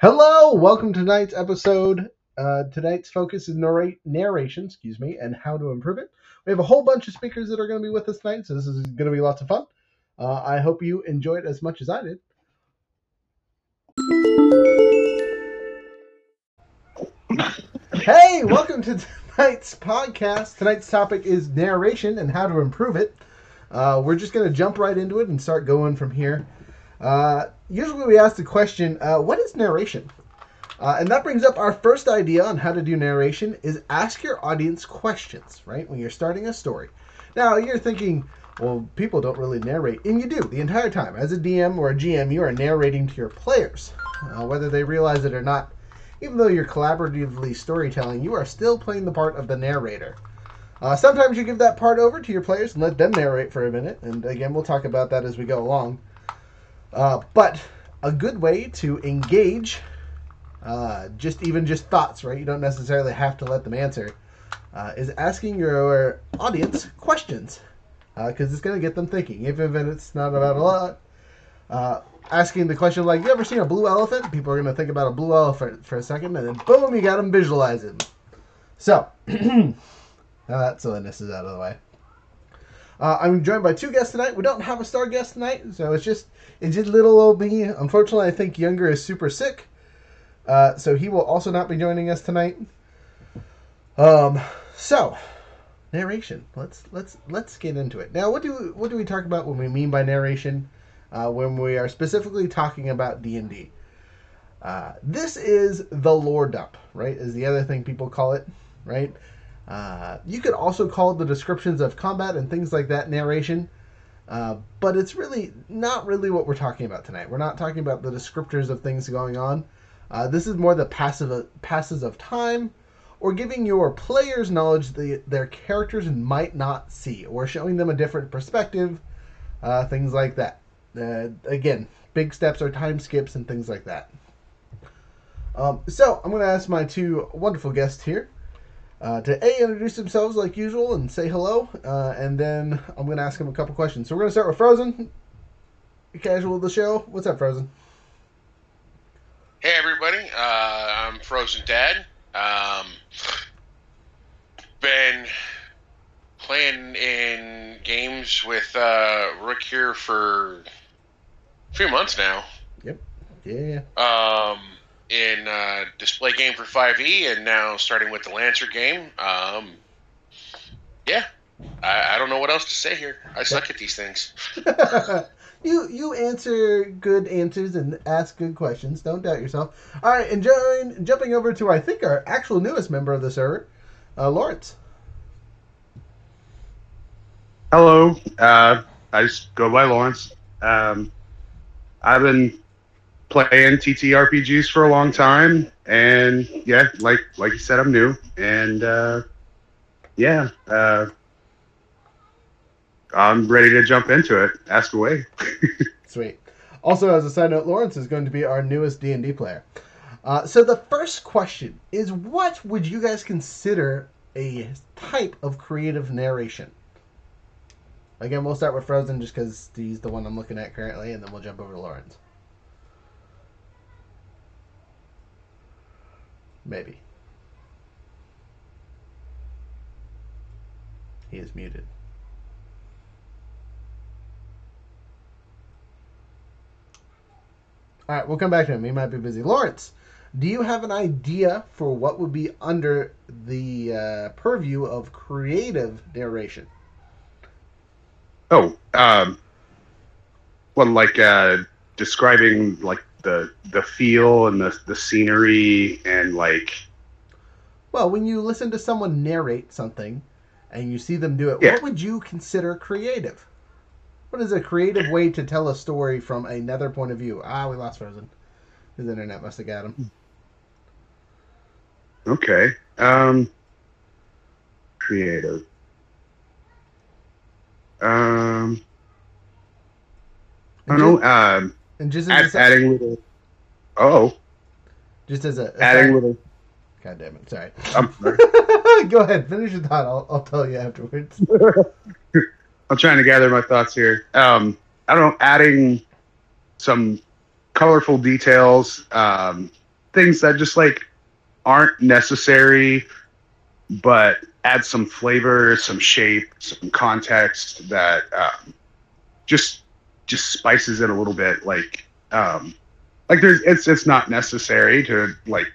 Hello, welcome to tonight's episode. Uh, tonight's focus is narrate, narration, excuse me, and how to improve it. We have a whole bunch of speakers that are going to be with us tonight, so this is going to be lots of fun. Uh, I hope you enjoy it as much as I did. Hey, welcome to tonight's podcast. Tonight's topic is narration and how to improve it. Uh, we're just going to jump right into it and start going from here. Uh, usually we ask the question, uh, what is narration? Uh, and that brings up our first idea on how to do narration is ask your audience questions, right? When you're starting a story. Now you're thinking, well, people don't really narrate, and you do the entire time. As a DM or a GM, you are narrating to your players, uh, whether they realize it or not. Even though you're collaboratively storytelling, you are still playing the part of the narrator. Uh, sometimes you give that part over to your players and let them narrate for a minute, and again, we'll talk about that as we go along. Uh, but a good way to engage, uh, just even just thoughts, right? You don't necessarily have to let them answer. Uh, is asking your audience questions because it's going to get them thinking, even if it's not about a lot. Uh, asking the question like, "You ever seen a blue elephant?" People are going to think about a blue elephant for a second, and then boom, you got them visualizing. So, now that silliness is out of the way. Uh, I'm joined by two guests tonight. We don't have a star guest tonight, so it's just it's just little old me. Unfortunately, I think Younger is super sick, uh, so he will also not be joining us tonight. Um, so narration. Let's let's let's get into it. Now, what do what do we talk about when we mean by narration? Uh, when we are specifically talking about D and D. Uh, this is the lore dump, right? Is the other thing people call it, right? Uh, you could also call the descriptions of combat and things like that narration, uh, but it's really not really what we're talking about tonight. We're not talking about the descriptors of things going on. Uh, this is more the passive passes of time, or giving your players knowledge that their characters might not see, or showing them a different perspective, uh, things like that. Uh, again, big steps are time skips and things like that. Um, so I'm going to ask my two wonderful guests here uh, to a introduce themselves like usual and say hello, uh, and then I'm going to ask them a couple questions. So we're going to start with Frozen, casual of the show. What's up, Frozen? Hey everybody, uh, I'm Frozen Dad. Um, been playing in games with uh, Rook here for a few months now. Yep. Yeah. Um, in uh, display game for 5e, and now starting with the Lancer game. Um, yeah, I, I don't know what else to say here. I suck at these things. you you answer good answers and ask good questions. Don't doubt yourself. All right, and join, jumping over to I think our actual newest member of the server, uh, Lawrence. Hello, uh, I just go by Lawrence. Um, I've been playing TTRPGs for a long time, and yeah, like like you said, I'm new, and uh, yeah, uh, I'm ready to jump into it. Ask away. Sweet. Also, as a side note, Lawrence is going to be our newest D and D player. Uh, so the first question is, what would you guys consider a type of creative narration? Again, we'll start with Frozen just because he's the one I'm looking at currently, and then we'll jump over to Lawrence. Maybe. He is muted. All right, we'll come back to him. He might be busy. Lawrence, do you have an idea for what would be under the uh, purview of creative narration? Oh, um, well, like uh, describing like the the feel and the the scenery and like. Well, when you listen to someone narrate something, and you see them do it, Yeah. what would you consider creative? What is a creative way to tell a story from another point of view? Ah, we lost Frozen. His internet must have got him. Okay. Um, creative. Um, I don't know. Um, And just add, adding little. Oh, just as a, adding little. God damn it! Sorry. I'm sorry. Go ahead, finish your thought. I'll, I'll tell you afterwards. I'm trying to gather my thoughts here. Um, I don't know, adding some colorful details, um, things that just like aren't necessary, but add some flavor, some shape, some context that um, just just spices it a little bit. Like um, like there's it's it's not necessary to like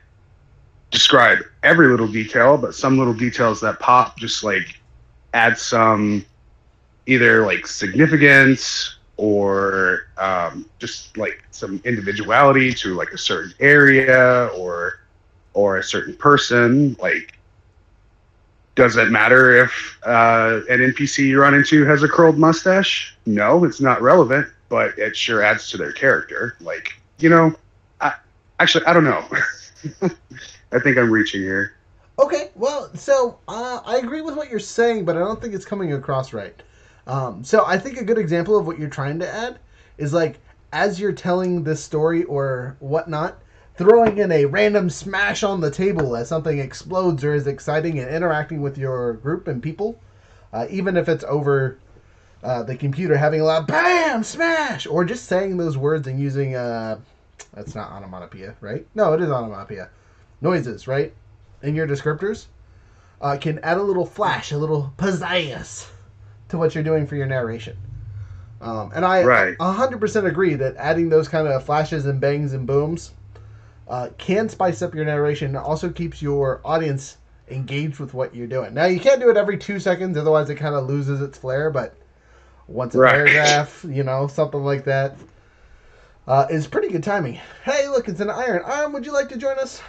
describe every little detail, but some little details that pop just like add some either like significance or um, just like some individuality to like a certain area or or a certain person. Like does it matter if uh, an npc you run into has a curled mustache? No it's not relevant but it sure adds to their character. Like you know I, actually i don't know i think i'm reaching here Okay, well, so uh, I agree with what you're saying, but I don't think it's coming across right. Um, so I think a good example of what you're trying to add is like as you're telling this story or whatnot, throwing in a random smash on the table as something explodes or is exciting and interacting with your group and people, uh, even if it's over uh, the computer having a loud bam smash or just saying those words and using uh, that's not onomatopoeia, right? No, it is onomatopoeia. Noises, right? in your descriptors uh, can add a little flash, a little pizzazz to what you're doing for your narration. Um, and I Right. 100% agree that adding those kind of flashes and bangs and booms uh, can spice up your narration and also keeps your audience engaged with what you're doing. Now, you can't do it every two seconds, otherwise, it kind of loses its flair, but once a Right. paragraph, you know, something like that. Uh, is pretty good timing. Hey, look, it's an iron. Iron, would you like to join us?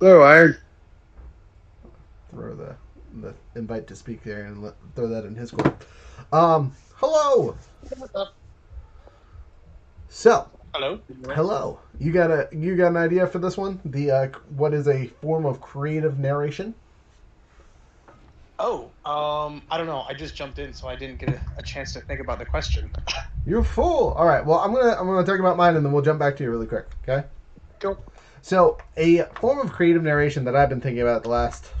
so iron. throw the the invite to speak there and let, throw that in his court. Um, hello. So, Hello. hello. You got a you got an idea for this one? The uh, what is a form of creative narration? Oh, um, I don't know. I just jumped in, so I didn't get a, a chance to think about the question. You're a fool. All right. Well, I'm gonna I'm gonna talk about mine and then we'll jump back to you really quick. Okay. Go. So, a form of creative narration that I've been thinking about the last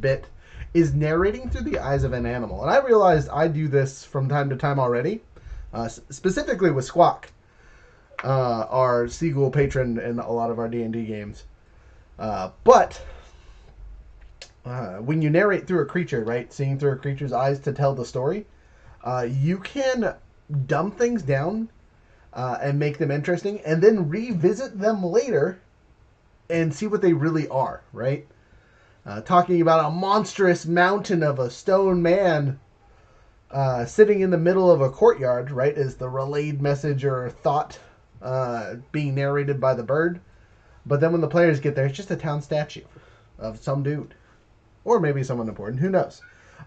bit is narrating through the eyes of an animal. And I realized I do this from time to time already, uh, specifically with Squawk, uh, our Seagull patron in a lot of our D&D games. Uh, but uh, when you narrate through a creature, right, seeing through a creature's eyes to tell the story, uh, you can dumb things down uh, and make them interesting, and then revisit them later and see what they really are, right? Uh, talking about a monstrous mountain of a stone man uh, sitting in the middle of a courtyard, right, is the relayed message or thought uh, being narrated by the bird. But then when the players get there, it's just a town statue of some dude. Or maybe someone important, who knows?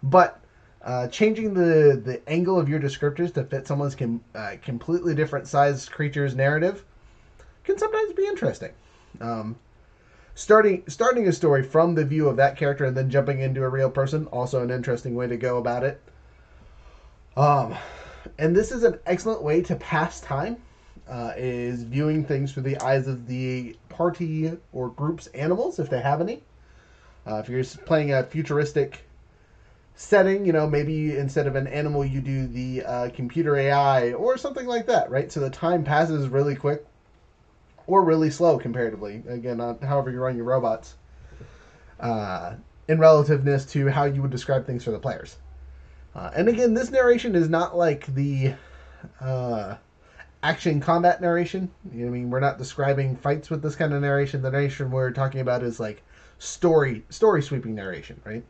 But uh, changing the, the angle of your descriptors to fit someone's com- uh, completely different sized creature's narrative can sometimes be interesting. Um, starting starting a story from the view of that character and then jumping into a real person also an interesting way to go about it um and this is an excellent way to pass time uh, is viewing things through the eyes of the party or group's animals if they have any uh, if you're playing a futuristic setting you know maybe instead of an animal you do the uh, computer ai or something like that right so the time passes really quick or really slow comparatively. Again, on however you run your robots, uh, in relativeness to how you would describe things for the players. Uh, and again, this narration is not like the uh, action combat narration. You know I mean? We're not describing fights with this kind of narration. The narration we're talking about is like story story sweeping narration, right?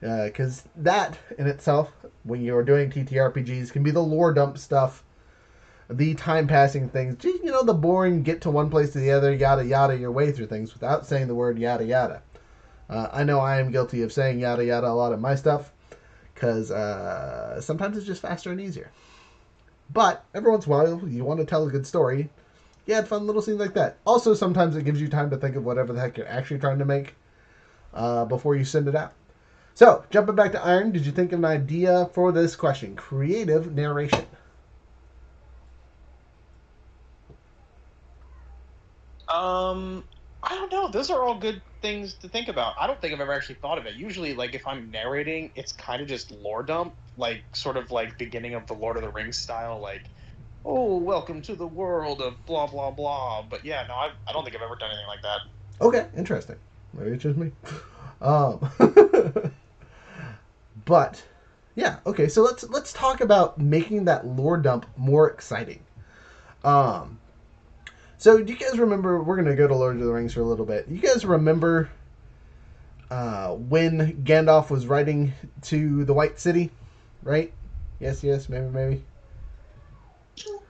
Because that in itself, when you're doing TTRPGs, can be the lore dump stuff the time passing things, you know, the boring get to one place to the other, yada yada your way through things without saying the word yada yada. Uh, I know I am guilty of saying yada yada a lot of my stuff because uh, sometimes it's just faster and easier. But every once in a while, you want to tell a good story. You add fun little scenes like that. Also, sometimes it gives you time to think of whatever the heck you're actually trying to make uh, before you send it out. So, jumping back to Iron, did you think of an idea for this question? Creative narration. Um, I don't know. Those are all good things to think about. I don't think I've ever actually thought of it. Usually, like if I'm narrating, it's kind of just lore dump, like sort of like beginning of the Lord of the Rings style, like oh, welcome to the world of blah blah blah. But yeah, no, I, I don't think I've ever done anything like that. Okay, interesting. Maybe it's just me. Um, but yeah, okay. So let's let's talk about making that lore dump more exciting. Um, so do you guys remember? We're gonna go to Lord of the Rings for a little bit. You guys remember uh, when Gandalf was riding to the White City, right? Yes, yes, maybe, maybe.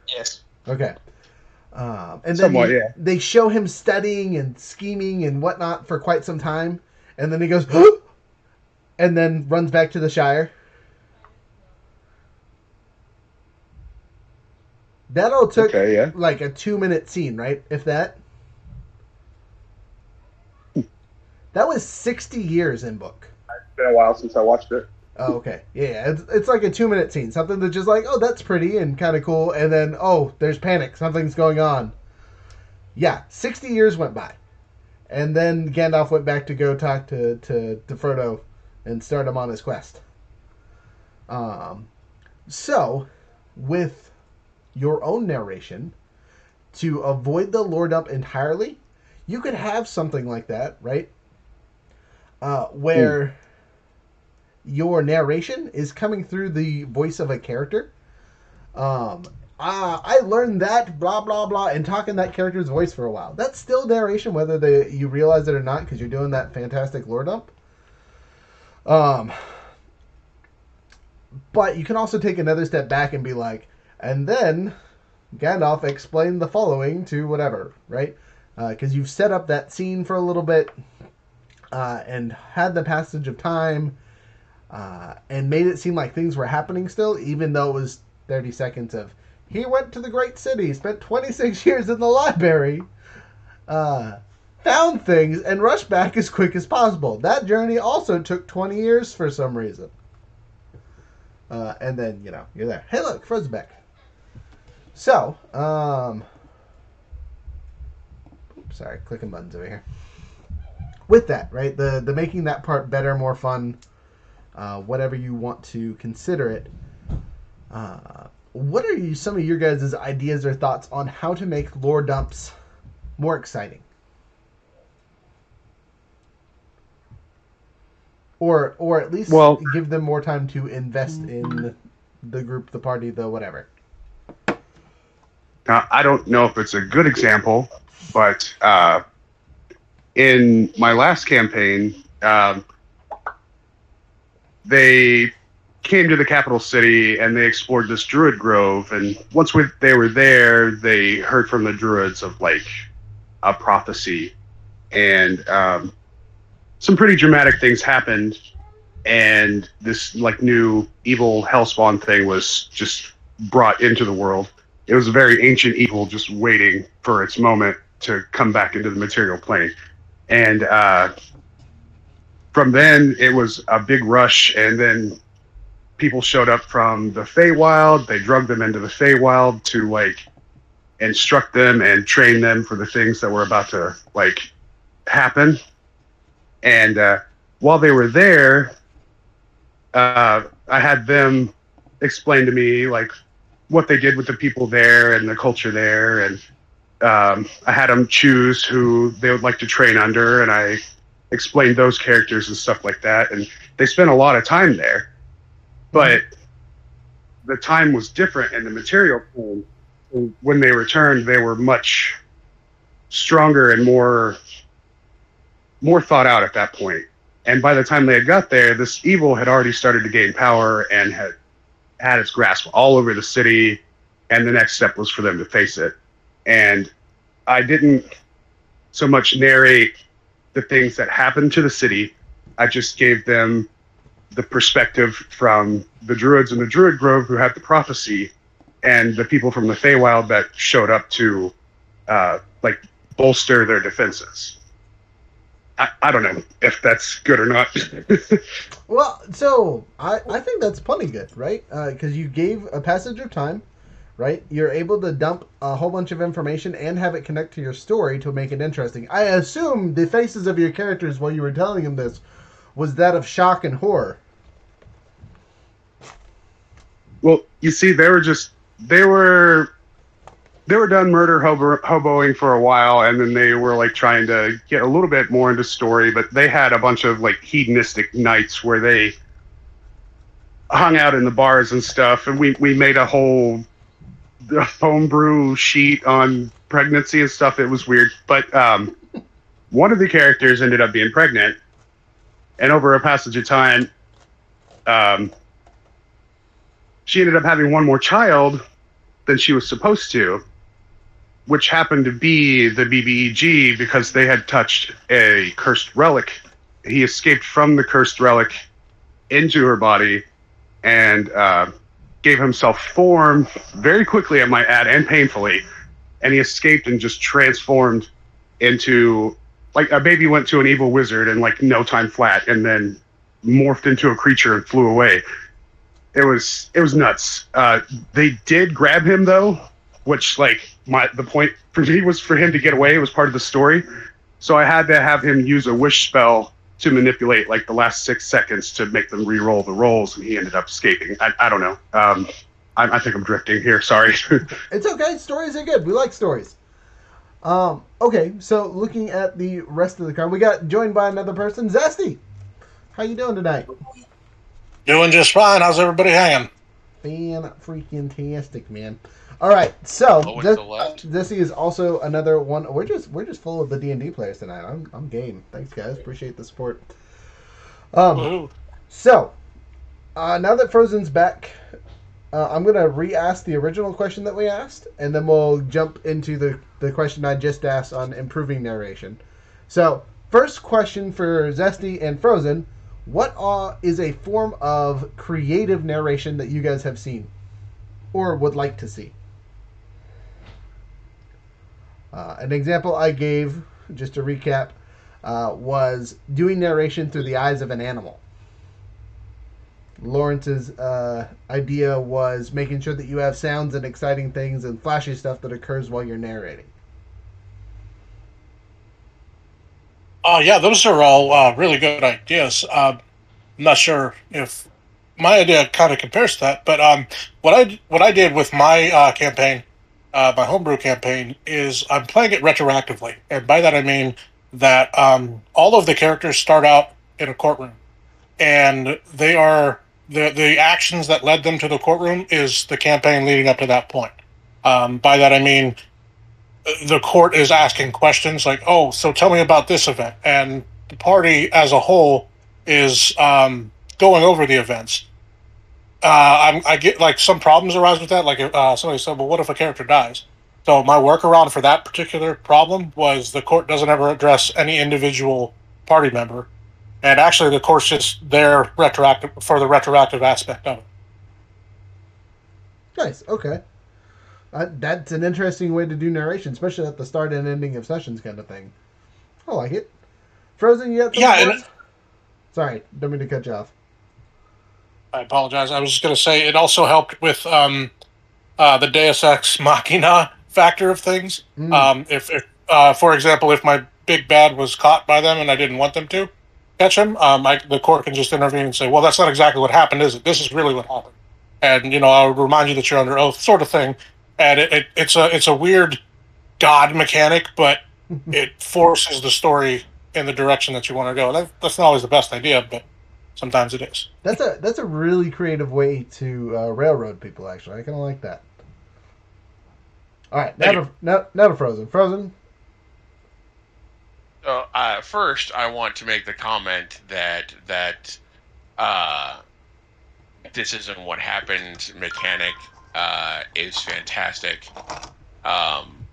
Yes. Okay. Um, and then Somewhat, he- yeah. they show him studying and scheming and whatnot for quite some time, and then he goes, and then runs back to the Shire. That all took Okay, yeah. like a two minute scene, right? If that. That was 60 years in book. It's been a while since I watched it. Oh, okay. Yeah, it's, it's like a two minute scene. Something that's just like, oh, that's pretty and kind of cool. And then, oh, there's panic. Something's going on. Yeah, 60 years went by. And then Gandalf went back to go talk to, to, to Frodo and start him on his quest. Um, so, with your own narration, to avoid the lore dump entirely, you could have something like that, right? Uh, where your narration is coming through the voice of a character. Um, uh, I learned that blah blah blah and talking that character's voice for a while. That's still narration, whether they you realize it or not, because you're doing that fantastic lore dump. Um, but you can also take another step back and be like, and then Gandalf explained the following to whatever, right? Because you've set up that scene for a little bit uh, and had the passage of time uh, and made it seem like things were happening still, even though it was 30 seconds of he went to the great city, spent 26 years in the library, uh, found things, and rushed back as quick as possible. That journey also took 20 years for some reason. Uh, and then, you know, you're there. Hey, look, Frozen back. So, um, oops, sorry, clicking buttons over here. With that, right, the the making that part better, more fun, uh, whatever you want to consider it. Uh, what are you, some of your guys' ideas or thoughts on how to make lore dumps more exciting? Or, or at least Well- give them more time to invest in the group, the party, the whatever. Now, I don't know if it's a good example, but uh, in my last campaign, um, they came to the capital city and they explored this druid grove. And once we, they were there, they heard from the druids of like a prophecy, and um, some pretty dramatic things happened. And this like new evil hellspawn thing was just brought into the world it was a very ancient evil just waiting for its moment to come back into the material plane. And uh, from then, it was a big rush, and then people showed up from the Feywild. They drugged them into the Feywild to like instruct them and train them for the things that were about to like happen. And uh, while they were there, uh, I had them explain to me like what they did with the people there and the culture there and um, i had them choose who they would like to train under and i explained those characters and stuff like that and they spent a lot of time there but the time was different and the material pool when they returned they were much stronger and more more thought out at that point and by the time they had got there this evil had already started to gain power and had had its grasp all over the city, and the next step was for them to face it. And I didn't so much narrate the things that happened to the city. I just gave them the perspective from the druids in the Druid Grove who had the prophecy, and the people from the Feywild that showed up to, uh, like, bolster their defenses. I, I don't know if that's good or not. Well, so I, I think that's plenty good, right? Because you gave a passage of time, right? You're able to dump a whole bunch of information and have it connect to your story to make it interesting. I assume the faces of your characters while you were telling them this was that of shock and horror. Well, you see, they were just they were they were done murder hobo- hoboing for a while, and then they were like trying to get a little bit more into story. But they had a bunch of like hedonistic nights where they hung out in the bars and stuff, and we we made a whole homebrew sheet on pregnancy and stuff. It was weird, but um, one of the characters ended up being pregnant, and over a passage of time, um, she ended up having one more child than she was supposed to, which happened to be the BBEG because they had touched a cursed relic. He escaped from the cursed relic into her body and uh, gave himself form very quickly, I might add, and painfully. And he escaped and just transformed into like a baby went to an evil wizard in like no time flat, and then morphed into a creature and flew away. It was it was nuts. Uh, they did grab him though, which like my the point for me was for him to get away. It was part of the story, so I had to have him use a wish spell to manipulate like the last six seconds to make them re-roll the rolls, and he ended up escaping. I, I don't know. Um, I, I think I'm drifting here. Sorry. It's okay. Stories are good. We like stories. Um, okay, so looking at the rest of the card, we got joined by another person, Zesty. How you doing tonight? Doing just fine. How's everybody hanging? Fan freaking tastic, man. All right, so Low and Zes- to the left. Zesty is also another one. We're just we're just full of the D and D players tonight. I'm I'm game. Thanks, guys. Appreciate the support. Um, Woohoo. So, uh, now that Frozen's back, uh, I'm going to re ask the original question that we asked, and then we'll jump into the, the question I just asked on improving narration. So, first question for Zesty and Frozen What uh, is a form of creative narration that you guys have seen or would like to see? Uh, an example I gave, just to recap, uh, was doing narration through the eyes of an animal. Lawrence's uh, idea was making sure that you have sounds and exciting things and flashy stuff that occurs while you're narrating. Uh, yeah, those are all uh, really good ideas. Uh, I'm not sure if my idea kind of compares to that, but um, what I what I did with my uh, campaign, uh, my homebrew campaign, is I'm playing it retroactively, and by that I mean that um, all of the characters start out in a courtroom, and they are the the actions that led them to the courtroom is the campaign leading up to that point. Um, by that I mean the court is asking questions like, "Oh, so tell me about this event," and the party as a whole is um, going over the events. Uh, I get like some problems arise with that. Like uh, somebody said, "Well, what if a character dies?" So my workaround for that particular problem was the court doesn't ever address any individual party member, and actually the court's just there retroactive for the retroactive aspect of it. Nice. Okay. Uh, that's an interesting way to do narration, especially at the start and ending of sessions kind of thing. I like it. Frozen, you Yeah? Sorry, don't mean to cut you off. I apologize. I was just going to say it also helped with um, uh, the Deus Ex Machina factor of things. Mm. Um, if, if uh, for example, if my big bad was caught by them and I didn't want them to catch him, um, I, the court can just intervene and say, "Well, that's not exactly what happened, is it? This is really what happened." And you know, I'll remind you that you're under oath, sort of thing. And it, it, it's a it's a weird god mechanic, but it forces the story in the direction that you want to go. That, that's not always the best idea, but sometimes it is. That's a that's a really creative way to uh, railroad people. Actually, I kind of like that. All right, never, Thank to, now, now to Frozen. Frozen. Uh, uh, first, I want to make the comment that that uh, this isn't what happened. Mechanic uh, is fantastic, um,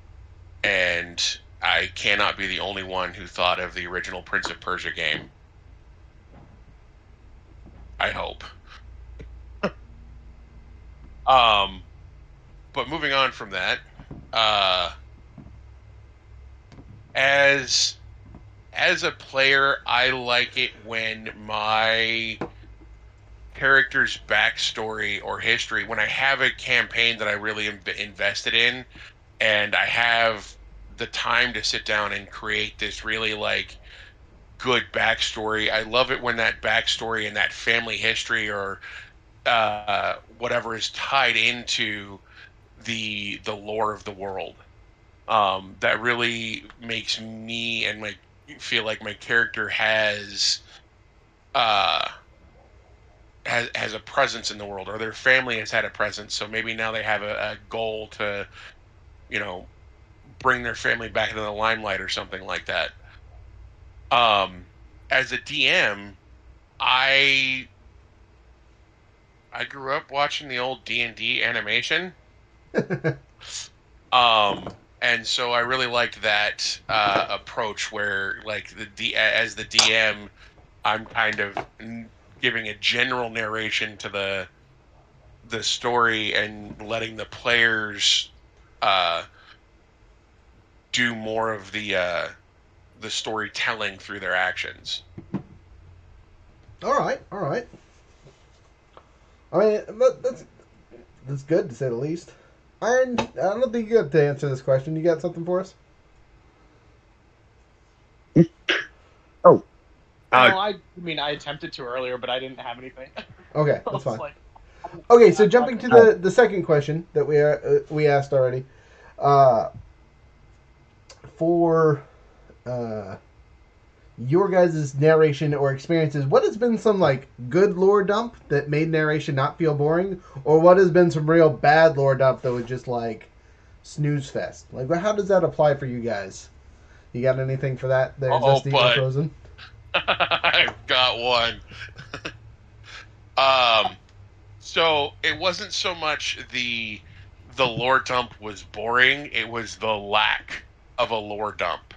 and I cannot be the only one who thought of the original Prince of Persia game. I hope. um, but moving on from that, uh, as as a player, I like it when my character's backstory or history, when I have a campaign that I really am invested in, and I have the time to sit down and create this really like good backstory. I love it when that backstory and that family history or uh, whatever is tied into the the lore of the world. Um, that really makes me and my feel like my character has uh has has a presence in the world or their family has had a presence so maybe now they have a, a goal to you know bring their family back into the limelight or something like that. Um as a dm i i grew up watching the old d&d animation. Um and so i really liked that uh, approach where like the D- as the dm i'm kind of giving a general narration to the the story and letting the players uh, do more of the uh, the storytelling through their actions. All right, all right. I mean, that, that's that's good to say the least. Iron, I don't think you have to answer this question. You got something for us? Uh, no, I, I mean I attempted to earlier, but I didn't have anything. Okay, that's fine. like, Okay, so jumping to the the second question that we uh, we asked already, uh, for uh, your guys' narration or experiences, what has been some like good lore dump that made narration not feel boring, or what has been some real bad lore dump that was just like snooze fest? Like, how does that apply for you guys? You got anything for that? There, Oh, Justy or bud. Frozen. I've got one. um, so it wasn't so much the the lore dump was boring; it was the lack of a lore dump.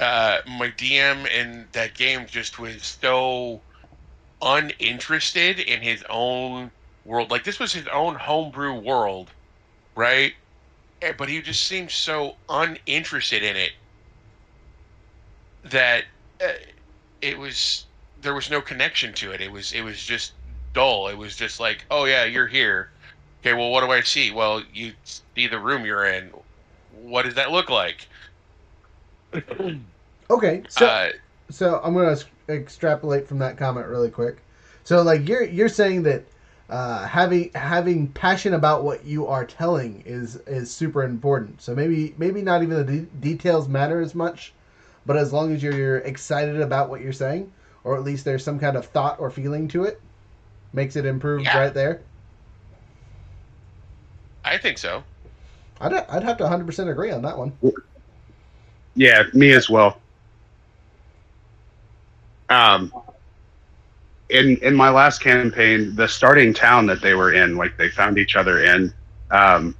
Uh, my DM in that game just was so uninterested in his own world. Like this was his own homebrew world, right? But he just seemed so uninterested in it that uh, it was there was no connection to it. It was it was just dull. It was just like, oh yeah, you're here. Okay, well, what do I see? Well, you see the room you're in. What does that look like? Okay, so uh, so I'm gonna extrapolate from that comment really quick. So like you're you're saying that uh, having having passion about what you are telling is is super important. So maybe maybe not even the de- details matter as much, but as long as you're, you're excited about what you're saying, or at least there's some kind of thought or feeling to it, makes it improve Yeah. right there. I think so. I'd I'd have to 100 percent agree on that one. Yeah, me as well. Um, in in my last campaign, the starting town that they were in, like they found each other in, um,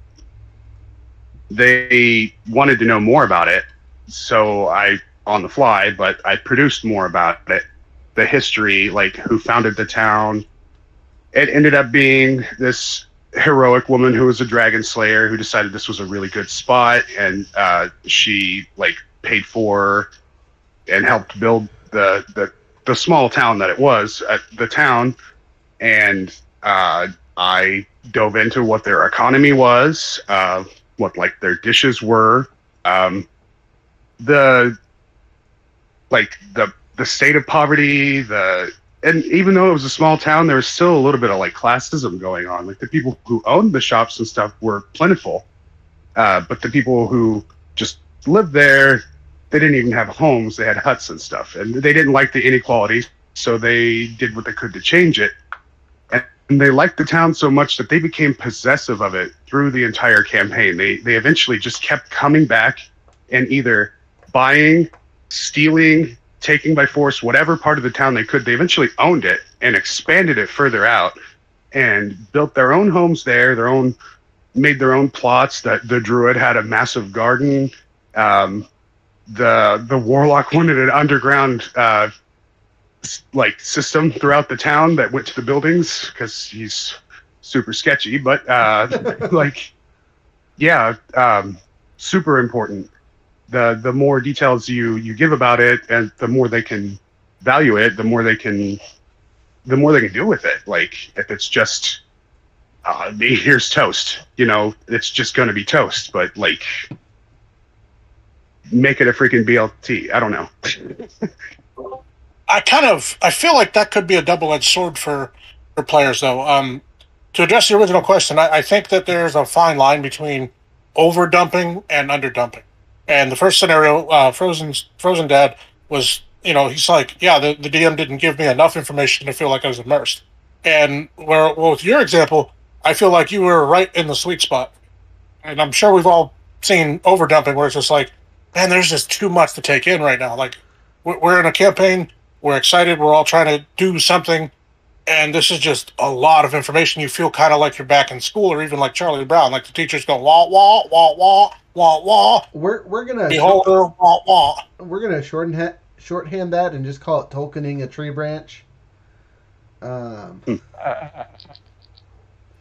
they wanted to know more about it. So I, on the fly, but I produced more about it, the history, like who founded the town. It ended up being this heroic woman who was a dragon slayer who decided this was a really good spot, and uh, she like paid for and helped build the the the small town that it was at the town, and uh, I dove into what their economy was, uh, what like their dishes were, um, the like the the state of poverty, the and even though it was a small town, there was still a little bit of like classism going on. Like the people who owned the shops and stuff were plentiful, uh, but the people who just lived there, they didn't even have homes. They had huts and stuff, and they didn't like the inequality, so they did what they could to change it. And they liked the town so much that they became possessive of it through the entire campaign. They they eventually just kept coming back and either buying, stealing, taking by force whatever part of the town they could. They eventually owned it and expanded it further out and built their own homes there, their own made their own plots. That the druid had a massive garden. Um, the the warlock wanted an underground uh, like system throughout the town that went to the buildings because he's super sketchy. But uh, like, yeah, um, super important the the more details you you give about it and the more they can value it the more they can the more they can do with it like if it's just uh, here's toast you know it's just going to be toast but like make it a freaking blt i don't know I kind of I feel like that could be a double edged sword for for players though. Um, to address the original question, I, I think that there's a fine line between over dumping and under dumping. And the first scenario, uh, Frozen Frozen Dad was, you know, he's like, yeah, the, the DM didn't give me enough information to feel like I was immersed. And where, well, with your example, I feel like you were right in the sweet spot. And I'm sure we've all seen over dumping where it's just like, man, there's just too much to take in right now. Like, we're, in a campaign, we're excited, we're all trying to do something, and this is just a lot of information. You feel kind of like you're back in school, or even like Charlie Brown, like the teachers go wah wah wah wah wah wah. We're we're gonna Beholder wah wah. we're gonna shorten ha- shorthand that and just call it Tolkiening a tree branch. Um,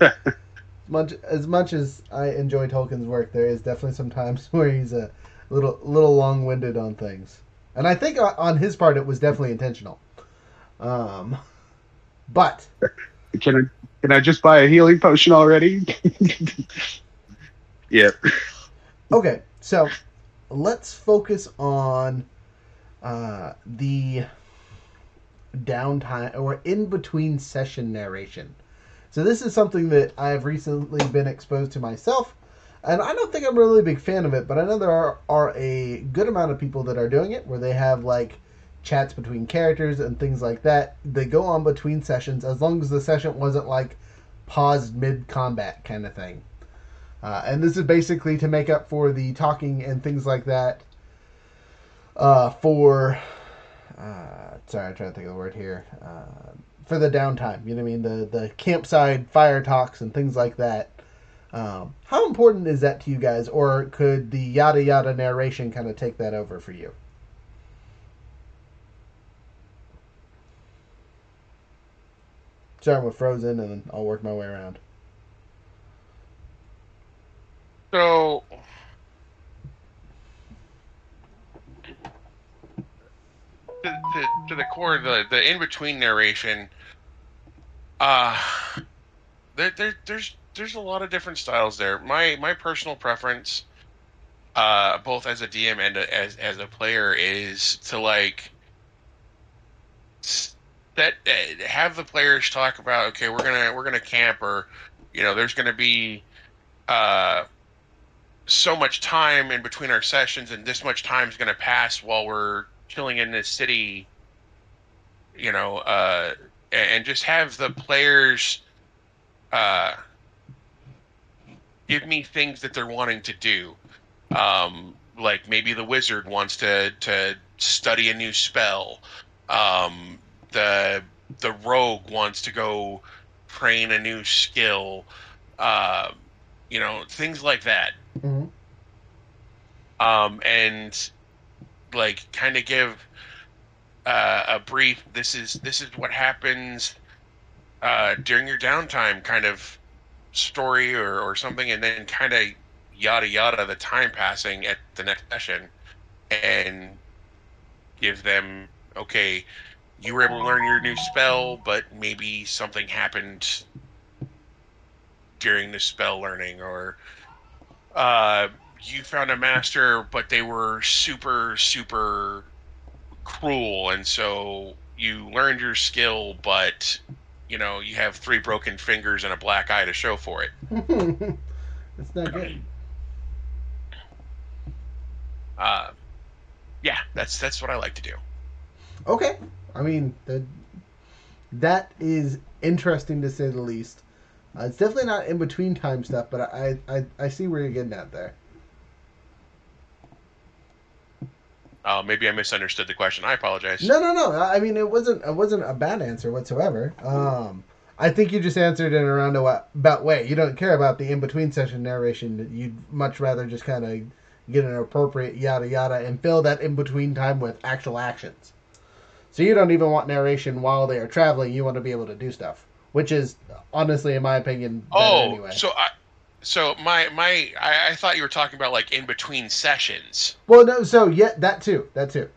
much as much as I enjoy Tolkien's work, there is definitely some times where he's a little little long winded on things, and I think on- on his part it was definitely intentional. Um, but Can I can I just buy a healing potion already? yeah. Okay, so let's focus on uh, the downtime or in between session narration. So this is something that I've recently been exposed to myself, and I don't think I'm a really a big fan of it, but I know there are, are a good amount of people that are doing it where they have like chats between characters and things like that. They go on between sessions as long as the session wasn't like paused mid combat kind of thing. Uh, and this is basically to make up for the talking and things like that. Uh, for uh, sorry, I'm trying to think of the word here. Uh, for the downtime, you know what I mean? The the campsite fire talks and things like that. Um, how important is that to you guys, or could the yada yada narration kind of take that over for you? Starting with Frozen, and then I'll work my way around. So, to, to, to the core, the the in between narration, uh, there, there there's there's a lot of different styles there. My my personal preference, uh, both as a DM and a, as as a player, is to like that have the players talk about okay, we're gonna we're gonna camp or you know there's gonna be uh so much time in between our sessions and this much time is going to pass while we're chilling in this city you know uh and just have the players uh give me things that they're wanting to do. Um like maybe the wizard wants to to study a new spell. Um the the rogue wants to go train a new skill. Uh you know things like that Mm-hmm. um, and like kind of give uh, a brief. This is this is what happens uh, during your downtime, kind of story or, or something, and then kind of yada yada the time passing at the next session, and give them okay. You were able to learn your new spell, but maybe something happened during the spell learning, or uh, you found a master, but they were super, super cruel, and so you learned your skill, but you know you have three broken fingers and a black eye to show for it. That's not good. Uh, yeah, that's that's what I like to do. Okay. I mean, the, that is interesting to say the least. Uh, it's definitely not in between time stuff, but I, I, I see where you're getting at there. Uh, maybe I misunderstood the question. I apologize. No, no, no. I mean, it wasn't it wasn't a bad answer whatsoever. Um, I think you just answered in a roundabout way. You don't care about the in between session narration. You'd much rather just kind of get an appropriate yada yada and fill that in between time with actual actions. So you don't even want narration while they are traveling. You want to be able to do stuff, which is honestly, in my opinion, better Oh, anyway. so I, so my my I, I thought you were talking about like in between sessions. well, no. So yeah, that too. That too.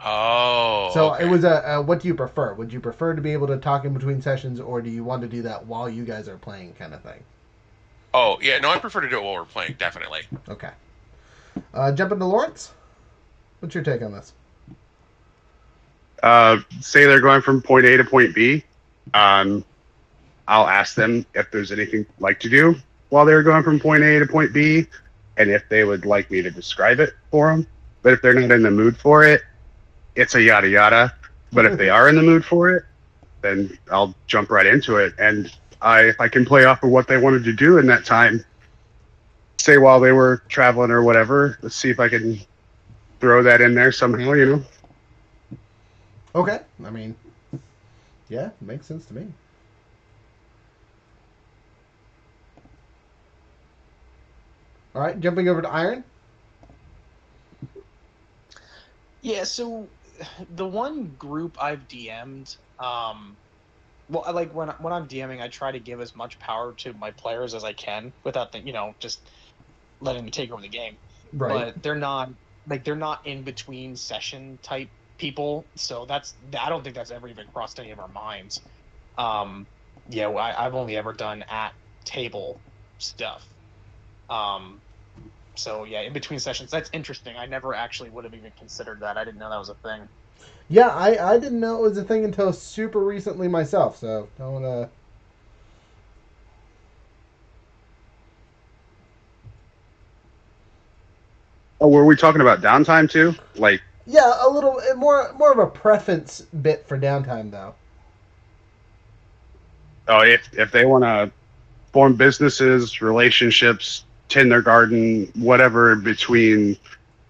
Oh, So okay. it was a, a. What do you prefer? Would you prefer to be able to talk in between sessions, or do you want to do that while you guys are playing, kind of thing? Oh yeah, no, I prefer to do it while we're playing. Definitely. Okay. Uh, jump into Lawrence. What's your take on this? Uh, say they're going from point A to point B. Um, I'll ask them if there's anything like to do while they're going from point A to point B, and if they would like me to describe it for them. But if they're not in the mood for it, it's a yada yada. But if they are in the mood for it, then I'll jump right into it. And I, if I can play off of what they wanted to do in that time, say while they were traveling or whatever, let's see if I can throw that in there somehow. You know. Okay. I mean, yeah, makes sense to me. All right, jumping over to Iron. Yeah, so the one group I've DM'd, um, well, I like when when I'm DMing, I try to give as much power to my players as I can without the, you know, just letting them take over the game. Right. But they're not like they're not in between session type people, so that's I don't think that's ever even crossed any of our minds. Um, yeah, I, I've only ever done at table stuff. Um, so yeah, in between sessions, that's interesting. I never actually would have even considered that. I didn't know that was a thing. Yeah, I, I didn't know it was a thing until super recently myself, so don't uh Oh, were we talking about downtime too? Like, Yeah, a little eh, more more of a preference bit for downtime though. oh, if if they want to form businesses, relationships, tend their garden, whatever between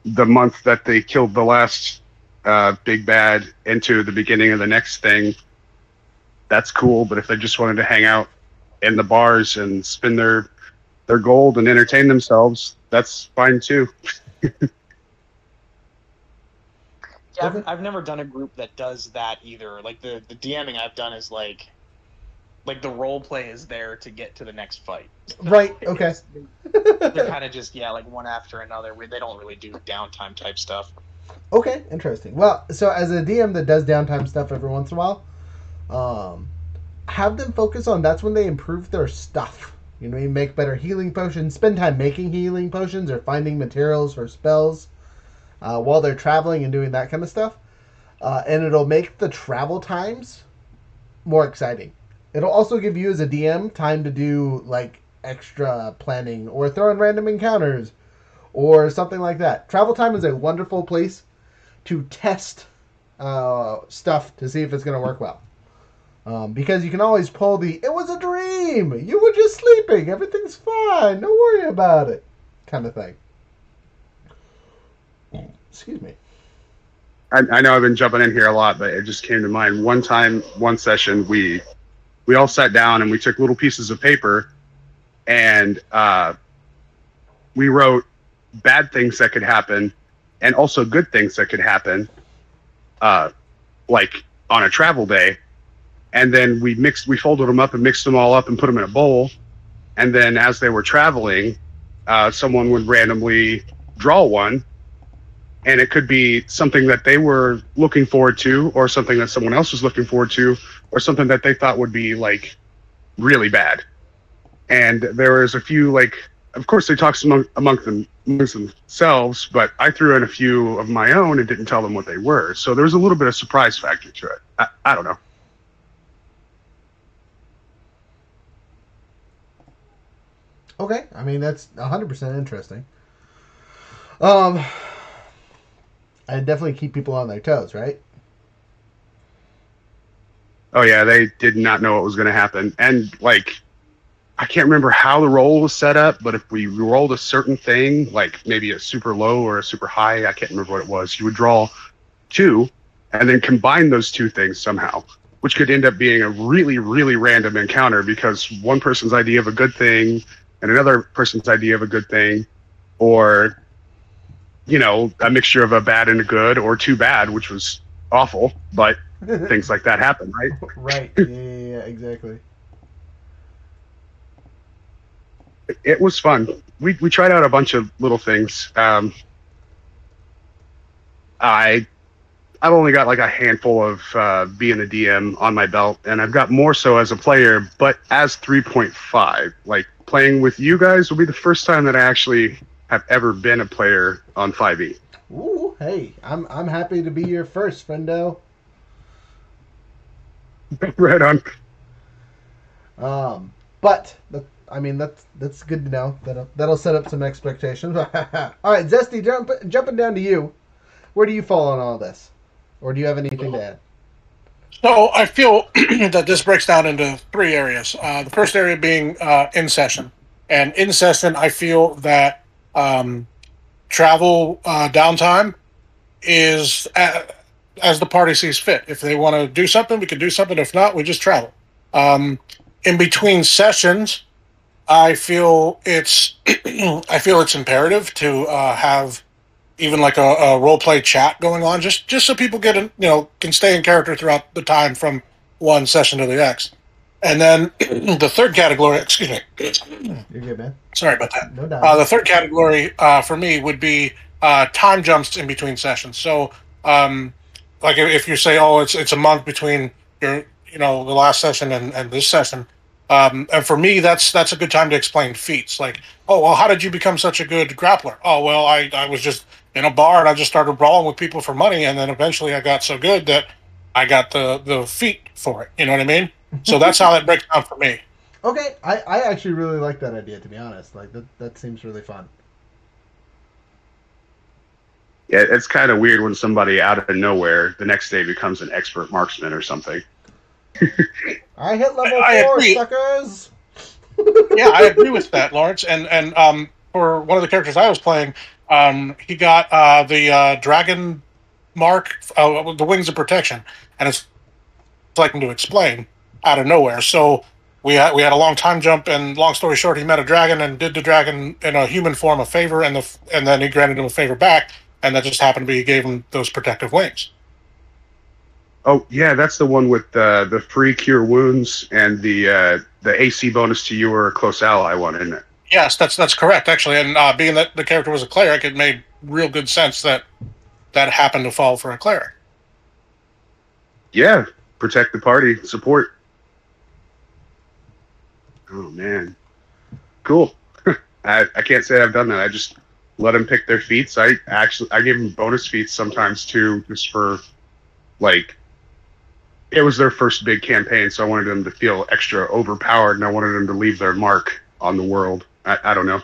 the month that they killed the last uh, big bad into the beginning of the next thing, that's cool. But if they just wanted to hang out in the bars and spend their their gold and entertain themselves, that's fine too. Yeah, I've, I've never done a group that does that either. Like the the DMing I've done is like, like the role play is there to get to the next fight. Right, okay. They're kind of just yeah, like one after another. Where they don't really do downtime type stuff. Okay, interesting. Well, so as a DM that does downtime stuff every once in a while, um, have them focus on that's when they improve their stuff. You know, you make better healing potions, spend time making healing potions or finding materials for spells uh, while they're traveling and doing that kind of stuff. Uh, and it'll make the travel times more exciting. It'll also give you as a DM time to do like extra planning or throw in random encounters or something like that. Travel time is a wonderful place to test uh, stuff to see if it's going to work well. Um, because you can always pull the "it was a dream, you were just sleeping, everything's fine, don't worry about it" kind of thing. Excuse me. I, I know I've been jumping in here a lot, but it just came to mind. One time, one session, we we all sat down and we took little pieces of paper, and uh, we wrote bad things that could happen, and also good things that could happen, uh, like on a travel day. And then we mixed, we folded them up and mixed them all up and put them in a bowl. And then as they were traveling, uh, someone would randomly draw one and it could be something that they were looking forward to or something that someone else was looking forward to or something that they thought would be like really bad. And there was a few like of course they talked among, among them amongst themselves but i threw in a few of my own and didn't tell them what they were. So there was a little bit of surprise factor to it. I, I don't know. Okay, I mean that's hundred percent interesting. Um, I definitely keep people on their toes, right? oh yeah they did not know what was going to happen and like i can't remember how the roll was set up but if we rolled a certain thing like maybe a super low or a super high i can't remember what it was you would draw two and then combine those two things somehow which could end up being a really really random encounter because one person's idea of a good thing and another person's idea of a good thing or you know a mixture of a bad and a good or too bad which was awful but things like that happen right right. Yeah, yeah, yeah, exactly. it was fun. We we tried out a bunch of little things. Um, I I've only got like a handful of uh, being a DM on my belt, and I've got more so as a player. But as 3.5, like playing with you guys will be the first time that I actually have ever been a player on E. 5e. Ooh, hey, I'm I'm happy to be your first, friendo. right on. Um, but the, I mean that's that's good to know. That'll that'll set up some expectations. all right, Zesty, jump, jumping down to you. Where do you fall on all this, or do you have anything to add? So I feel that this breaks down into three areas. Uh, the first area being uh, in session, and in session, I feel that um, travel uh, downtime is a as the party sees fit. If they want to do something, we can do something. If not, we just travel. Um, in between sessions, I feel it's I feel it's imperative to uh, have even like a, a role play chat going on, just just so people get you know can stay in character throughout the time from one session to the next. And then the third category, excuse me, You're good, man. sorry about that. No doubt. Uh, the third category uh, for me would be uh, time jumps in between sessions. So, um, like if you say, "Oh, it's it's a month between your you know the last session and, and this session," um, and for me, that's that's a good time to explain feats. Like, "Oh, well, how did you become such a good grappler?" "Oh, well, I I was just in a bar and I just started brawling with people for money, and then eventually I got so good that I got the the feat for it." You know what I mean? So that's how that breaks down for me. okay, I, I actually really like that idea. To be honest, like that that seems really fun. Yeah, it's kind of weird when somebody out of nowhere the next day becomes an expert marksman or something. I hit level I four, agree. suckers. yeah, I agree with that, Lawrence. And and um, for one of the characters I was playing, um, he got uh, the uh, dragon mark, uh, the wings of protection, and it's like him to explain out of nowhere. So we had we had a long time jump, and long story short, he met a dragon and did the dragon in a human form a favor, and the and then he granted him a favor back, and that just happened to be he gave him those protective wings. Oh yeah, that's the one with uh, the free cure wounds and the uh, the AC bonus to you or a close ally one, isn't it? Yes, that's that's correct actually. And uh, being that the character was a cleric, it made real good sense that that happened to fall for a cleric. Yeah, protect the party, support. Oh man, cool. I, I can't say I've done that. I just let them pick their feats. I actually I give them bonus feats sometimes too, just for like it was their first big campaign, so I wanted them to feel extra overpowered, and I wanted them to leave their mark on the world. I, I don't know.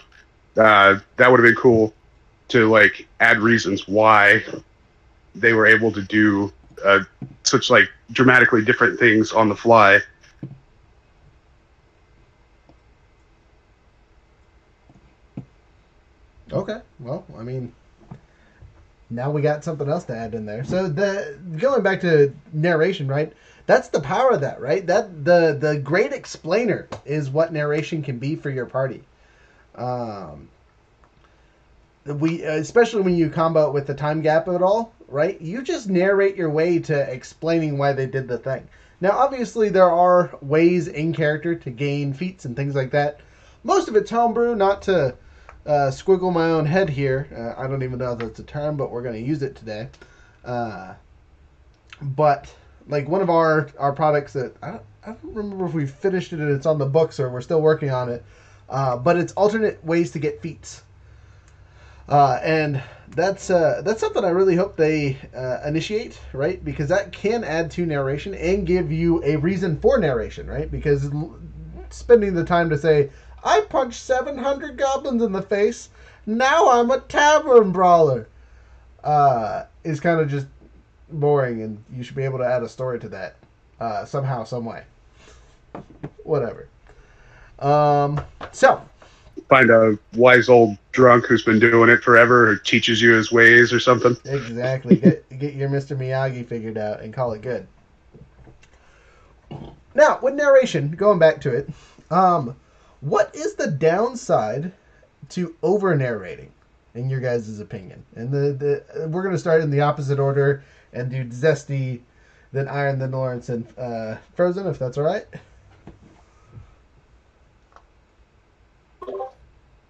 Uh, that would have been cool to like add reasons why they were able to do uh, such like dramatically different things on the fly. Okay, well, I mean, now we got something else to add in there. So the going back to narration, right? That's the power of that, right? That the the great explainer is what narration can be for your party. Um, we especially when you combo it with the time gap of it all, right? You just narrate your way to explaining why they did the thing. Now, obviously, there are ways in character to gain feats and things like that. Most of it's homebrew, not to uh, squiggle my own head here. Uh, I don't even know if that's a term, but we're going to use it today. Uh, but like one of our our products that I don't, I don't remember if we finished it and it's on the books or we're still working on it. Uh, but it's alternate ways to get feats. Uh, and that's uh, that's something I really hope they uh, initiate, right? Because that can add to narration and give you a reason for narration, right? Because spending the time to say, "I punched seven hundred goblins in the face, now I'm a tavern brawler," uh, is kind of just boring, and you should be able to add a story to that uh, somehow, some way. Whatever. Um, so Find a wise old drunk who's been doing it forever, who teaches you his ways or something. Exactly. get get your Mr. Miyagi figured out and call it good. Now, with narration, going back to it, um, what is the downside to over narrating, in your guys' opinion? And the, the we're gonna start in the opposite order and do Zesty, then Iron, then Lawrence, and uh, Frozen, if that's all right.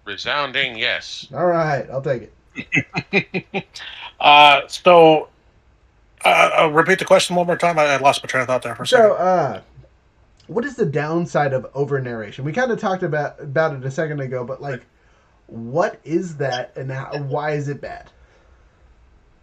Resounding yes. All right, I'll take it. Uh, so, uh, uh, repeat the question one more time. I, I lost my train of thought there for a second. So, uh, what is the downside of over narration? We kind of talked about about it a second ago, but like, what is that, and how, why is it bad?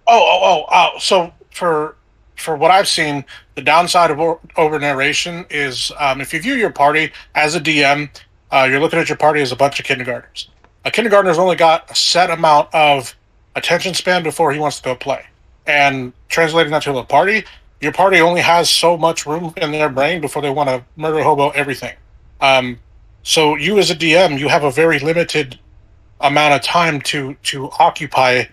Oh, oh, oh, oh. So for for what I've seen, the downside of over narration is um, if you view your party as a DM, uh, you're looking at your party as a bunch of kindergartners. A kindergartner's only got a set amount of attention span before he wants to go play. And translating that to a party, your party only has so much room in their brain before they want to murder hobo everything. Um, so you as a DM, you have a very limited amount of time to to occupy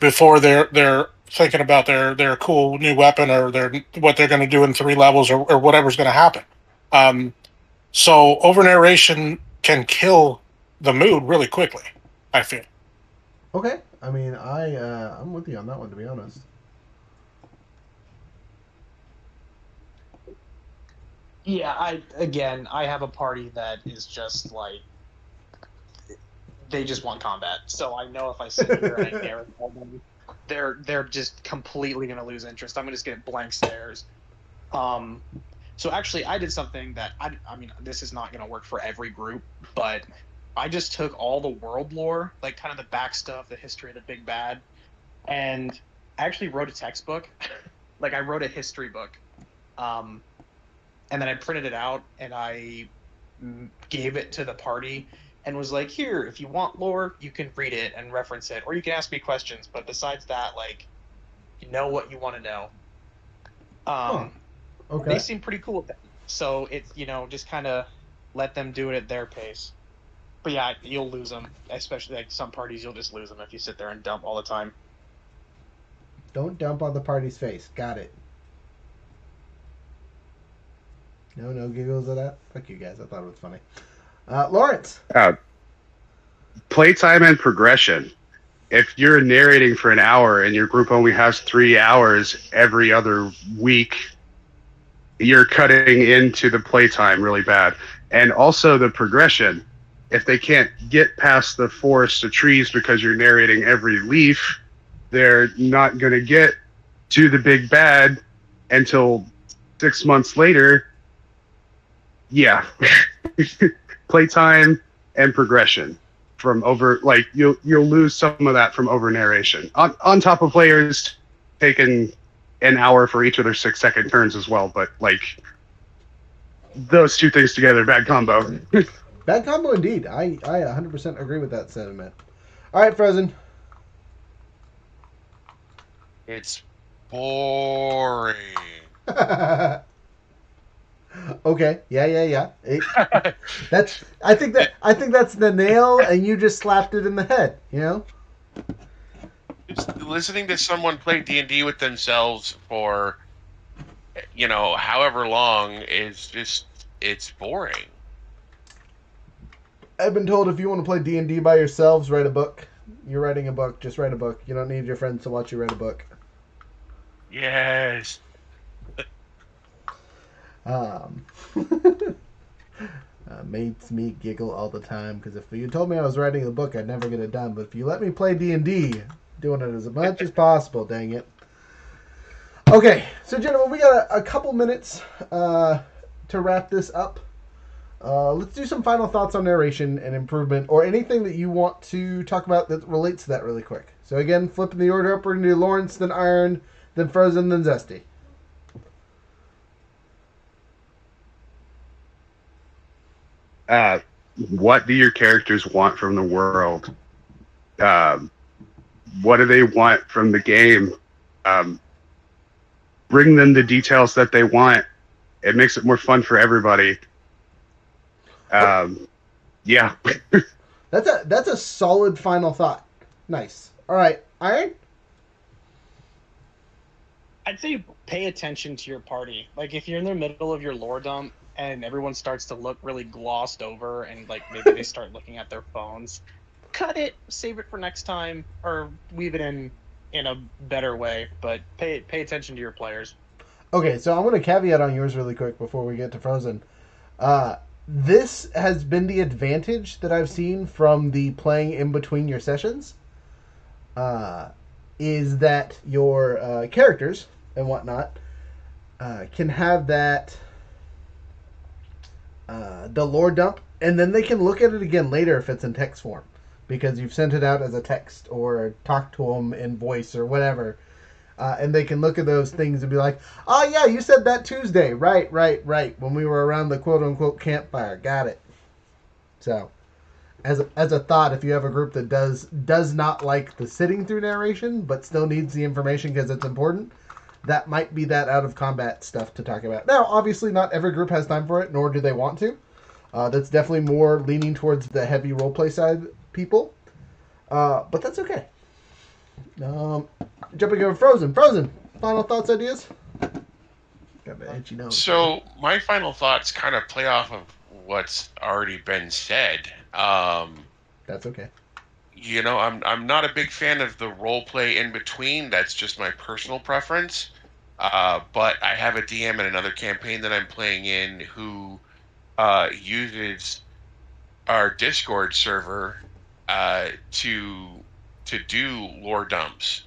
before they're they're thinking about their their cool new weapon or their what they're going to do in three levels or, or whatever's going to happen. Um, so over narration can kill the mood really quickly. I feel. Okay. I mean, I uh, I'm with you on that one to be honest. Yeah, I again, I have a party that is just like they just want combat. So I know if I sit here and narrate them, they're they're just completely gonna lose interest. I'm gonna just get blank stares. Um, so actually, I did something that I I mean, this is not gonna work for every group, but I just took all the world lore, like kind of the back stuff, the history of the big bad, and I actually wrote a textbook. like I wrote a history book. Um, and then I printed it out and I gave it to the party and was like, "Here, if you want lore, you can read it and reference it, or you can ask me questions. But besides that, like, you know what you want to know." Um, Okay. They seem pretty cool with that. So it's you know just kind of let them do it at their pace. But yeah, you'll lose them, especially like some parties. You'll just lose them if you sit there and dump all the time. Don't dump on the party's face. Got it. No, no giggles at that. Fuck you guys. I thought it was funny. Uh, Lawrence. Uh, playtime and progression. If you're narrating for an hour and your group only has three hours every other week, you're cutting into the playtime really bad. And also the progression. If they can't get past the forest of trees because you're narrating every leaf, they're not going to get to the big bad until six months later. Yeah. playtime and progression from over like you'll you'll lose some of that from over narration on on top of players taking an hour for each of their six second turns as well but like those two things together bad combo Bad combo indeed. I, I 100% agree with that sentiment. All right, Frozen. It's boring. okay. Yeah, yeah, yeah. It- that's. I think that. I think that's the nail, and you just slapped it in the head. You know. Just listening to someone play D and D with themselves for, you know, however long is just it's boring. I've been told if you want to play D and D by yourselves, write a book. You're writing a book. Just write a book. You don't need your friends to watch you write a book. Yes. Um, uh, makes me giggle all the time because if you told me I was writing a book, I'd never get it done. But if you let me play D and D, doing it as much as possible. Dang it. Okay, so gentlemen, we got a, a couple minutes uh, to wrap this up. Uh, let's do some final thoughts on narration and improvement, or anything that you want to talk about that relates to that really quick. So again, flipping the order up, we're gonna do Lawrence, then Iron, then Frozen, then Zesty. Uh, what do your characters want from the world? Um, what do they want from the game? Um, bring them the details that they want. It makes it more fun for everybody. Um, yeah. That's a that's a solid final thought. Nice. All right, Iron. I'd say pay attention to your party. Like if you're in the middle of your lore dump and everyone starts to look really glossed over and like maybe they start looking at their phones, cut it, save it for next time, or weave it in in a better way. But pay pay attention to your players. Okay, so I'm going to caveat on yours really quick before we get to Frozen. Uh, this has been the advantage that I've seen from the playing in between your sessions. Uh, is that your uh, characters and whatnot uh, can have that uh, the lore dump, and then they can look at it again later if it's in text form, because you've sent it out as a text or talked to them in voice or whatever. Uh, and they can look at those things and be like, "Oh yeah, you said that Tuesday, right, right, right, when we were around the quote unquote campfire." Got it. So, as a, as a thought, if you have a group that does does not like the sitting through narration but still needs the information because it's important, that might be that out of combat stuff to talk about. Now, obviously, not every group has time for it, nor do they want to. Uh, that's definitely more leaning towards the heavy roleplay side people, uh, but that's okay. Um, jumping over Frozen. Frozen. Final thoughts, ideas. Got my itchy nose. So my final thoughts kind of play off of what's already been said. Um, That's okay. you know, I'm I'm not a big fan of the role play in between. That's just my personal preference. Uh, but I have a DM in another campaign that I'm playing in who uh, uses our Discord server uh, to to do lore dumps.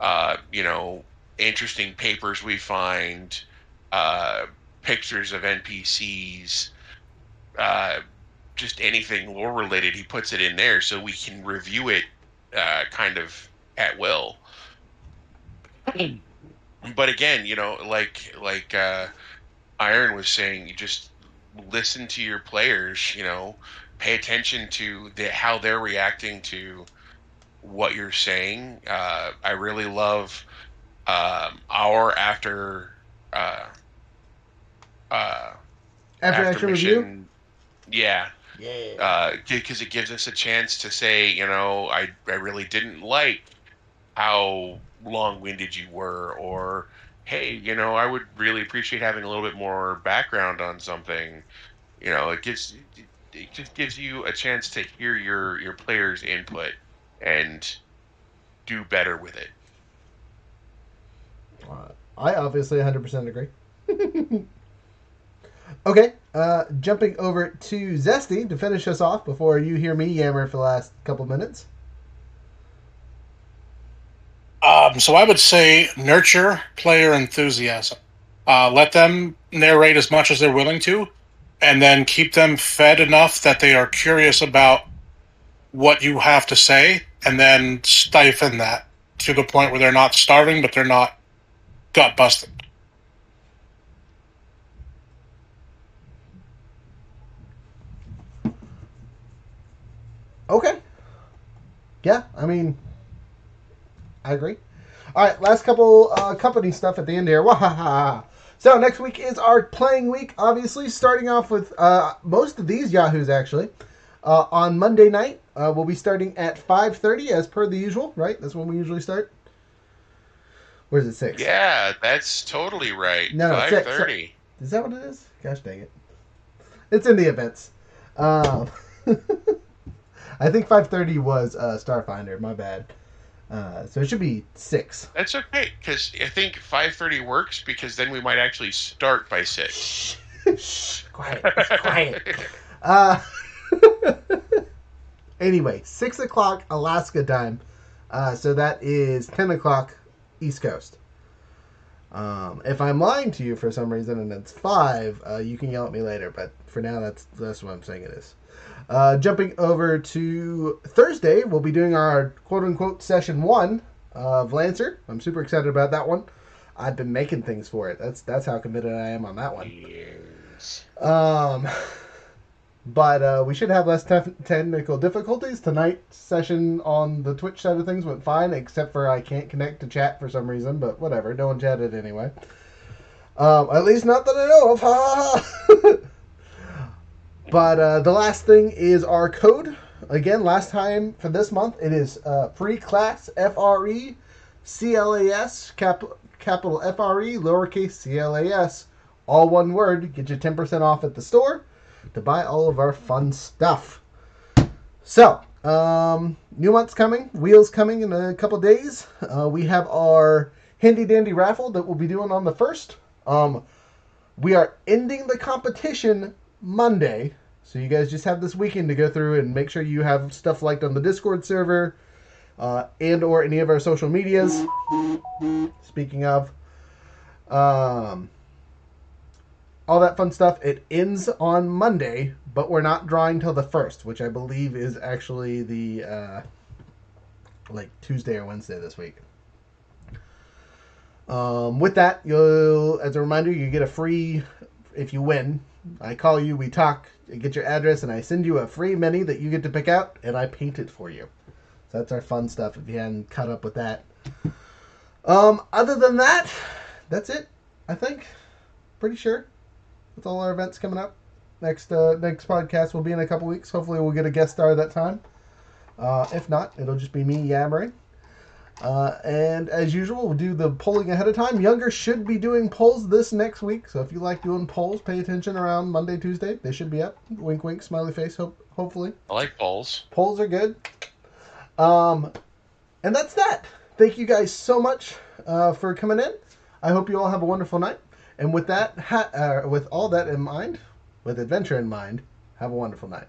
Uh, you know, interesting papers we find, uh, pictures of NPCs, uh, just anything lore related. He puts it in there so we can review it kind of at will. but again, you know, like like uh, Iron was saying, you just listen to your players. You know, pay attention to the, how they're reacting to what you're saying. Uh, I really love um, our after uh, uh, After, action review. mission- Yeah, Yeah. because it gives us a chance to say, you know, I I really didn't like how long-winded you were, or hey, you know, I would really appreciate having a little bit more background on something. You know, it gives it, just gives you a chance to hear your your players' input and do better with it. Uh, I obviously 100% agree. okay, uh, jumping over to Zesty to finish us off before you hear me yammer for the last couple minutes. Um, so I would say nurture player enthusiasm. Uh, let them narrate as much as they're willing to, and then keep them fed enough that they are curious about what you have to say, and then stifle that to the point where they're not starving, but they're not gut busted. Okay. Yeah, I mean, I agree. All right, last couple uh, company stuff at the end here. Wahaha. So next week is our playing week. Obviously, starting off with uh, most of these Yahoos actually. Uh, on Monday night, uh, we'll be starting at 5:30 as per the usual. Right, that's when we usually start. Where's it six? Yeah, that's totally right. No, no, five six, thirty. Is that what it is? Gosh dang it! It's in the events. Um, I think 5:30 was uh, Starfinder. My bad. Uh, so it should be six. That's okay because I think five thirty works because then we might actually start by six. Shh, shh, quiet, quiet. Uh, anyway, six o'clock Alaska time. Uh, so that is ten o'clock East Coast. Um, if I'm lying to you for some reason and it's five, uh, you can yell at me later. But for now, that's that's what I'm saying it is. Uh, jumping over to Thursday, we'll be doing our quote unquote session one of Lancer. I'm super excited about that one. I've been making things for it. That's that's how committed I am on that one. Yes. Um, but uh, we should have less tef- technical difficulties. Tonight's session on the Twitch side of things went fine, except for I can't connect to chat for some reason. But whatever, no one chatted anyway. Um, at least not that I know of. But uh, the last thing is our code. Again, last time for this month, it is uh, free class F R E C L A S cap- capital F R E lowercase C L A S all one word. Get you ten percent off at the store to buy all of our fun stuff. So, um, new month's coming. Wheels coming in a couple days. Uh, we have our handy dandy raffle that we'll be doing on the first. Um, we are ending the competition Monday, so you guys just have this weekend to go through and make sure you have stuff liked on the Discord server, uh, and or any of our social medias. Speaking of, um, all that fun stuff. It ends on Monday, but we're not drawing till the first, which I believe is actually the uh, like Tuesday or Wednesday this week. Um, with that, you'll, as a reminder, you get a free, if you win, I call you, we talk, get your address, and I send you a free mini that you get to pick out, and I paint it for you. So that's our fun stuff if you hadn't caught up with that. Um, other than that, that's it, I think. Pretty sure. With all our events coming up. Next uh, next podcast will be in a couple weeks. Hopefully we'll get a guest star that time. Uh, if not, it'll just be me yammering. Uh, and as usual, we'll do the polling ahead of time. Younger should be doing polls this next week, so if you like doing polls, pay attention around Monday, Tuesday. They should be up. Wink, wink, smiley face. Hope, hopefully, I like polls. polls are good. Um, and that's that. Thank you guys so much uh, for coming in. I hope you all have a wonderful night. And with that, ha- uh, with all that in mind, with adventure in mind, have a wonderful night.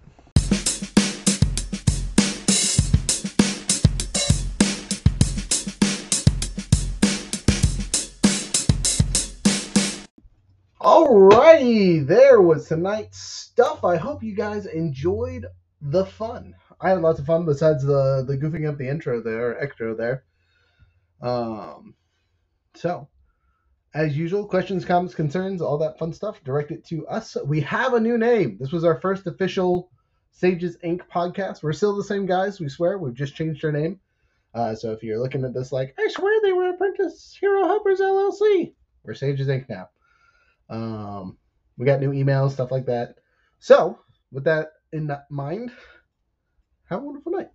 Alrighty, there was tonight's stuff. I hope you guys enjoyed the fun. I had lots of fun besides the the goofing up the intro there, extra there. Um, so as usual, questions, comments, concerns, all that fun stuff, direct it to us. We have a new name. This was our first official Sages Inc. podcast. We're still the same guys, we swear. We've just changed our name. Uh, so if you're looking at this like, I swear they were Apprentice Hero Helpers LLC, we're Sages Inc. now. Um, we got new emails, stuff like that. So, with that in mind, have a wonderful night.